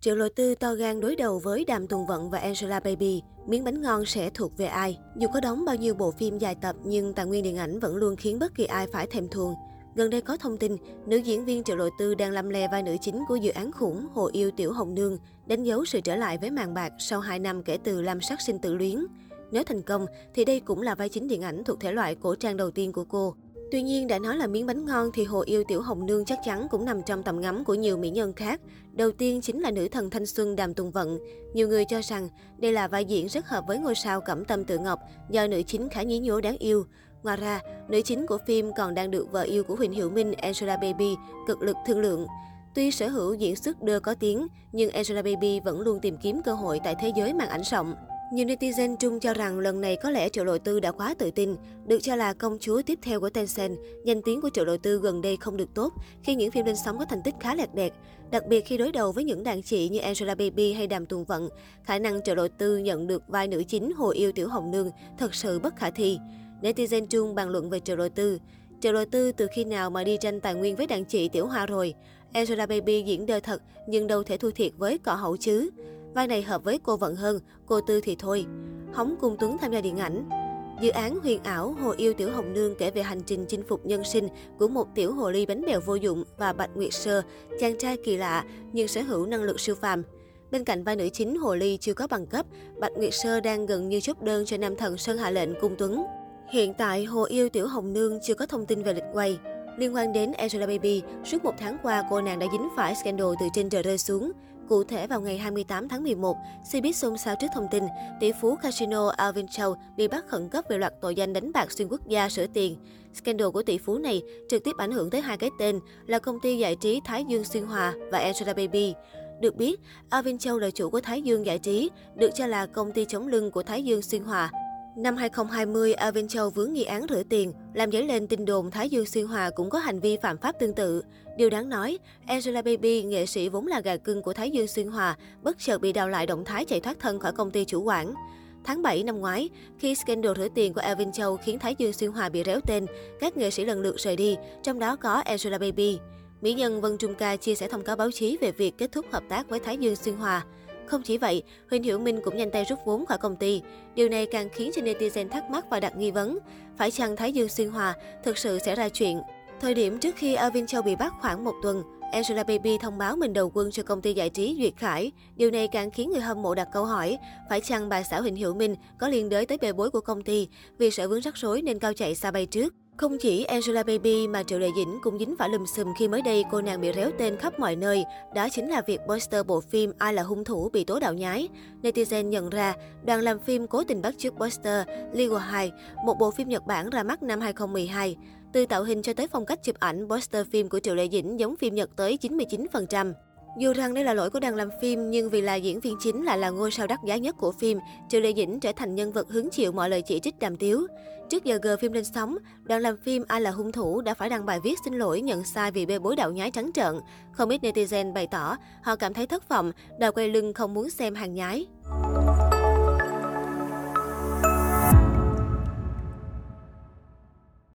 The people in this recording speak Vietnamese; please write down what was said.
Triệu Lộ Tư to gan đối đầu với Đàm Tùng Vận và Angela Baby, miếng bánh ngon sẽ thuộc về ai? Dù có đóng bao nhiêu bộ phim dài tập nhưng tài nguyên điện ảnh vẫn luôn khiến bất kỳ ai phải thèm thuồng. Gần đây có thông tin, nữ diễn viên Triệu Lộ Tư đang lâm le vai nữ chính của dự án khủng Hồ Yêu Tiểu Hồng Nương, đánh dấu sự trở lại với màn bạc sau 2 năm kể từ làm Sắc Sinh Tử Luyến. Nếu thành công, thì đây cũng là vai chính điện ảnh thuộc thể loại cổ trang đầu tiên của cô. Tuy nhiên, đã nói là miếng bánh ngon thì Hồ Yêu Tiểu Hồng Nương chắc chắn cũng nằm trong tầm ngắm của nhiều mỹ nhân khác. Đầu tiên chính là nữ thần thanh xuân Đàm Tùng Vận. Nhiều người cho rằng đây là vai diễn rất hợp với ngôi sao Cẩm Tâm Tự Ngọc do nữ chính khá nhí nhố đáng yêu. Ngoài ra, nữ chính của phim còn đang được vợ yêu của Huỳnh Hiểu Minh, Angela Baby, cực lực thương lượng. Tuy sở hữu diễn xuất đưa có tiếng, nhưng Angela Baby vẫn luôn tìm kiếm cơ hội tại thế giới màn ảnh rộng. Nhiều netizen chung cho rằng lần này có lẽ Triệu Lộ Tư đã quá tự tin. Được cho là công chúa tiếp theo của Tencent, danh tiếng của Triệu Lộ Tư gần đây không được tốt khi những phim lên sóng có thành tích khá lẹt đẹt. Đặc biệt khi đối đầu với những đàn chị như Angela Baby hay Đàm Tùng Vận, khả năng Triệu Lộ Tư nhận được vai nữ chính Hồ Yêu Tiểu Hồng Nương thật sự bất khả thi. Netizen chung bàn luận về Triệu Lộ Tư. Triệu Lộ Tư từ khi nào mà đi tranh tài nguyên với đàn chị Tiểu Hoa rồi? Angela Baby diễn đời thật nhưng đâu thể thua thiệt với cọ hậu chứ. Vai này hợp với cô Vận hơn, cô Tư thì thôi. Hóng Cung Tuấn tham gia điện ảnh. Dự án huyền ảo Hồ Yêu Tiểu Hồng Nương kể về hành trình chinh phục nhân sinh của một tiểu hồ ly bánh bèo vô dụng và Bạch Nguyệt Sơ, chàng trai kỳ lạ nhưng sở hữu năng lực siêu phàm. Bên cạnh vai nữ chính Hồ Ly chưa có bằng cấp, Bạch Nguyệt Sơ đang gần như chốt đơn cho nam thần Sơn Hạ Lệnh Cung Tuấn. Hiện tại, Hồ Yêu Tiểu Hồng Nương chưa có thông tin về lịch quay. Liên quan đến Angela Baby, suốt một tháng qua cô nàng đã dính phải scandal từ trên trời rơi xuống. Cụ thể vào ngày 28 tháng 11, Cbiz xôn xao trước thông tin tỷ phú casino Alvin Chow bị bắt khẩn cấp về loạt tội danh đánh bạc xuyên quốc gia sửa tiền. Scandal của tỷ phú này trực tiếp ảnh hưởng tới hai cái tên là công ty giải trí Thái Dương Xuyên Hòa và Angela Baby. Được biết, Alvin Châu là chủ của Thái Dương Giải trí, được cho là công ty chống lưng của Thái Dương Xuyên Hòa. Năm 2020, Alvin Châu vướng nghi án rửa tiền, làm dấy lên tin đồn Thái Dương Xuyên Hòa cũng có hành vi phạm pháp tương tự. Điều đáng nói, Angela Baby, nghệ sĩ vốn là gà cưng của Thái Dương Xuyên Hòa, bất chợt bị đào lại động thái chạy thoát thân khỏi công ty chủ quản. Tháng 7 năm ngoái, khi scandal rửa tiền của Alvin Châu khiến Thái Dương Xuyên Hòa bị réo tên, các nghệ sĩ lần lượt rời đi, trong đó có Angela Baby. Mỹ nhân Vân Trung Ca chia sẻ thông cáo báo chí về việc kết thúc hợp tác với Thái Dương Xuyên Hòa. Không chỉ vậy, Huỳnh Hiểu Minh cũng nhanh tay rút vốn khỏi công ty. Điều này càng khiến cho netizen thắc mắc và đặt nghi vấn. Phải chăng Thái Dương Xuyên Hòa thực sự sẽ ra chuyện? Thời điểm trước khi Alvin Châu bị bắt khoảng một tuần, Angela Baby thông báo mình đầu quân cho công ty giải trí Duyệt Khải. Điều này càng khiến người hâm mộ đặt câu hỏi, phải chăng bà xã Huỳnh Hiểu Minh có liên đới tới bề bối của công ty vì sợ vướng rắc rối nên cao chạy xa bay trước? Không chỉ Angela Baby mà Triệu Lệ Dĩnh cũng dính phải lùm xùm khi mới đây cô nàng bị réo tên khắp mọi nơi. Đó chính là việc poster bộ phim Ai là hung thủ bị tố đạo nhái. Netizen nhận ra đoàn làm phim cố tình bắt chước poster Legal High, một bộ phim Nhật Bản ra mắt năm 2012. Từ tạo hình cho tới phong cách chụp ảnh, poster phim của Triệu Lệ Dĩnh giống phim Nhật tới 99%. Dù rằng đây là lỗi của đoàn làm phim, nhưng vì là diễn viên chính lại là ngôi sao đắt giá nhất của phim, Triệu Lệ Dĩnh trở thành nhân vật hứng chịu mọi lời chỉ trích đàm tiếu. Trước giờ gờ phim lên sóng, đoàn làm phim Ai là hung thủ đã phải đăng bài viết xin lỗi nhận sai vì bê bối đạo nhái trắng trợn. Không ít netizen bày tỏ họ cảm thấy thất vọng, đòi quay lưng không muốn xem hàng nhái.